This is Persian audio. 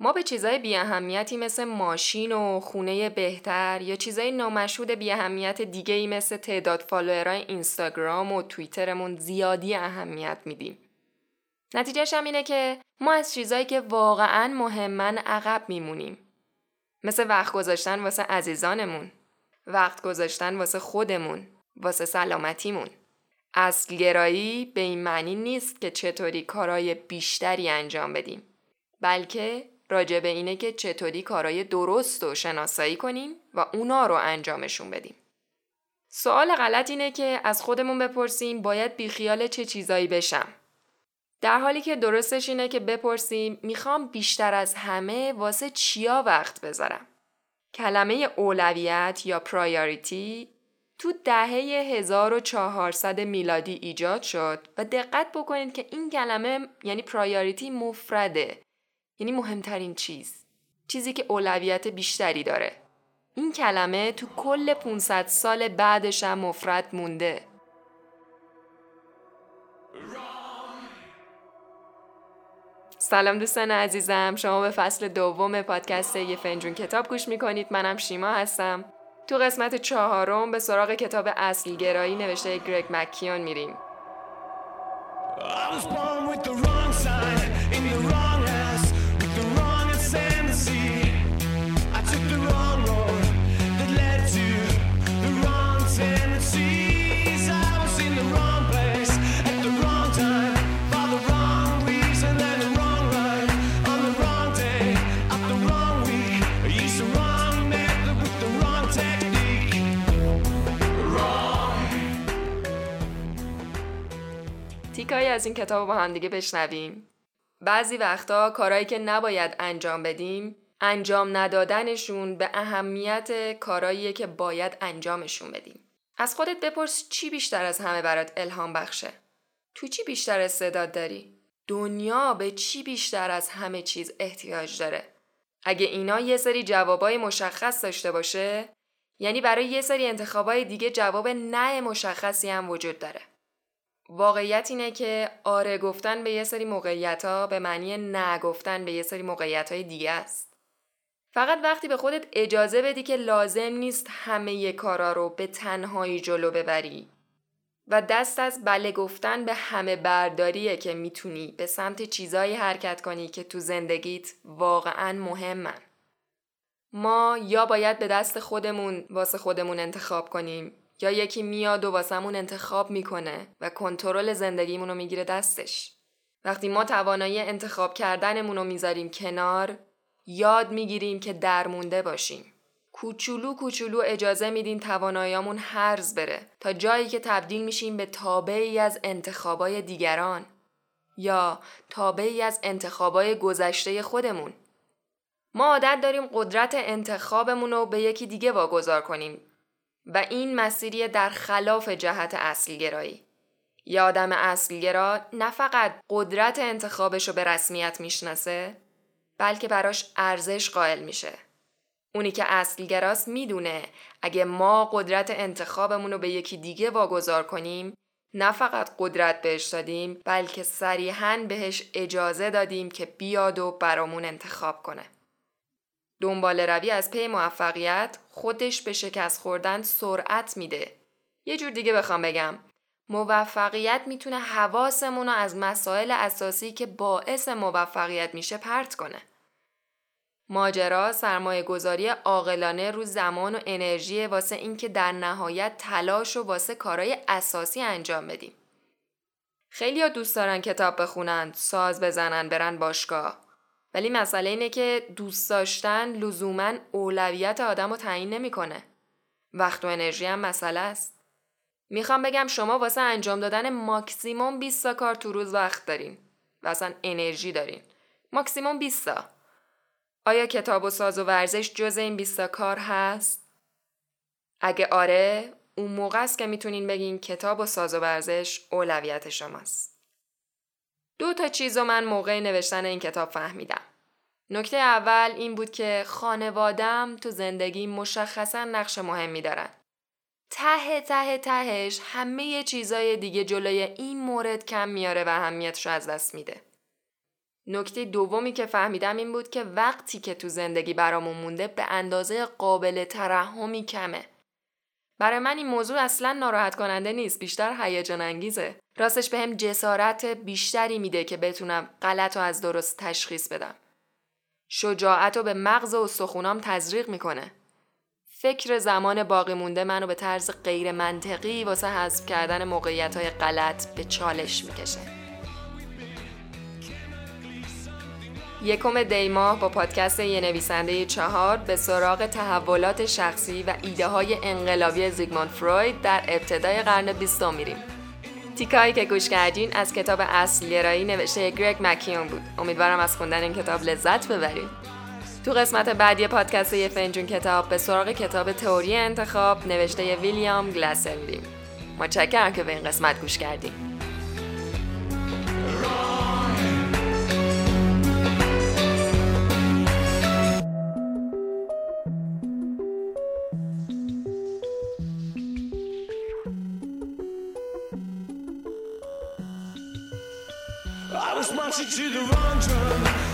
ما به چیزای بی اهمیتی مثل ماشین و خونه بهتر یا چیزای نامشهود بی اهمیت دیگه ای مثل تعداد فالوورای اینستاگرام و توییترمون زیادی اهمیت میدیم. نتیجهش هم اینه که ما از چیزایی که واقعا مهمن عقب میمونیم. مثل وقت گذاشتن واسه عزیزانمون. وقت گذاشتن واسه خودمون. واسه سلامتیمون. اصلگرایی به این معنی نیست که چطوری کارای بیشتری انجام بدیم. بلکه راجع به اینه که چطوری کارای درست رو شناسایی کنیم و اونا رو انجامشون بدیم. سوال غلط اینه که از خودمون بپرسیم باید بیخیال چه چیزایی بشم. در حالی که درستش اینه که بپرسیم می‌خوام بیشتر از همه واسه چیا وقت بذارم. کلمه اولویت یا priority تو دهه 1400 میلادی ایجاد شد و دقت بکنید که این کلمه یعنی priority مفرده یعنی مهمترین چیز. چیزی که اولویت بیشتری داره. این کلمه تو کل 500 سال بعدش هم مفرد مونده. سلام دوستان عزیزم. شما به فصل دوم پادکست یه فنجون کتاب گوش می‌کنید. منم شیما هستم. تو قسمت چهارم به سراغ کتاب اصلگرایی نوشته گرگ مکیون میریم. تیکایی از این کتاب با هم دیگه بشنویم. بعضی وقتا کارهایی که نباید انجام بدیم انجام ندادنشون به اهمیت کارهاییه که باید انجامشون بدیم. از خودت بپرس چی بیشتر از همه برات الهام بخشه؟ تو چی بیشتر استعداد داری؟ دنیا به چی بیشتر از همه چیز احتیاج داره؟ اگه اینا یه سری جوابای مشخص داشته باشه یعنی برای یه سری انتخابای دیگه جواب نه مشخصی هم وجود داره. واقعیت اینه که آره گفتن به یه سری موقعیت ها به معنی نه گفتن به یه سری موقعیت های دیگه است. فقط وقتی به خودت اجازه بدی که لازم نیست همه کارا رو به تنهایی جلو ببری و دست از بله گفتن به همه برداریه که می‌تونی به سمت چیزایی حرکت کنی که تو زندگیت واقعا مهمن. ما یا باید به دست خودمون واسه خودمون انتخاب کنیم یا یکی میاد و واسمون انتخاب می‌کنه و کنترل زندگیمون رو می‌گیره دستش. وقتی ما توانایی انتخاب کردنمون رو می‌ذاریم کنار یاد می‌گیریم که درمونده باشیم. کوچولو کوچولو اجازه میدیم تواناییامون هرز بره تا جایی که تبدیل میشیم به تابعی از انتخابای دیگران یا تابعی از انتخابای گذشته خودمون. ما عادت داریم قدرت انتخابمون رو به یکی دیگه واگذار کنیم و این مسیری در خلاف جهت اصلگرایی. یه آدم اصلگرا نه فقط قدرت انتخابش رو به رسمیت می‌شناسه بلکه براش ارزش قائل میشه. اونی که اصلگراست می‌دونه اگه ما قدرت انتخابمون رو به یکی دیگه واگذار کنیم نه فقط قدرت بهش دادیم بلکه صریحا بهش اجازه دادیم که بیاد و برامون انتخاب کنه. دنبال روی از پی موفقیت خودش به شکست خوردن سرعت میده. یه جور دیگه بخوام بگم موفقیت می‌تونه حواسمون رو از مسائل اساسی که باعث موفقیت میشه پرت کنه. ماجرا سرمایه گذاری عاقلانه رو زمان و انرژی واسه اینکه در نهایت تلاش و واسه کارهای اساسی انجام بدیم. خیلی ها دوست دارن کتاب بخونن، ساز بزنن، برن باشگاه. ولی مسئله اینه که دوست داشتن لزوما اولویت آدم رو تعیین نمی‌کنه. وقت و انرژی هم مسئله است. می‌خوام بگم شما واسه انجام دادن ماکسیموم 20 تا کار تو روز وقت دارین و اصلا انرژی دارین. ماکسیموم 20 تا. آیا کتاب و ساز و ورزش جز این 20 تا کار هست؟ اگه آره، اون موقع است که می‌تونین بگین کتاب و ساز و ورزش اولویت شماست. دو تا چیز رو من موقع نوشتن این کتاب فهمیدم. نکته اول این بود که خانوادم تو زندگی مشخصا نقش مهمی دارن. ته ته تهش همه چیزای دیگه جلوی این مورد کم میاره و اهمیتش از دست میده. نکته دومی که فهمیدم این بود که وقتی که تو زندگی برامون مونده به اندازه قابل ترحمی کمه. برای من این موضوع اصلا ناراحت کننده نیست بیشتر هیجان انگیزه راستش به هم جسارت بیشتری میده که بتونم غلط و از درست تشخیص بدم. شجاعت رو به مغز و استخونام تزریق می‌کنه. فکر زمان باقی مونده منو به طرز غیر منطقی واسه حذف کردن موقعیت های غلط به چالش می‌کشه. یکم دیماه با پادکست یه نویسنده چهار به سراغ تحولات شخصی و ایده های انقلابی زیگموند فروید در ابتدای قرن بیستم میریم. تیکایی که گوش کردین از کتاب اصل گرایی نوشته گرگ مکیون بود. امیدوارم از خوندن این کتاب لذت ببرید. تو قسمت بعدی پادکست یه فنجون کتاب به سراغ کتاب تئوری انتخاب نوشته ویلیام گلاسر میریم. متشکرم که به این قسمت گوش کردیم. Marching to the wrong drum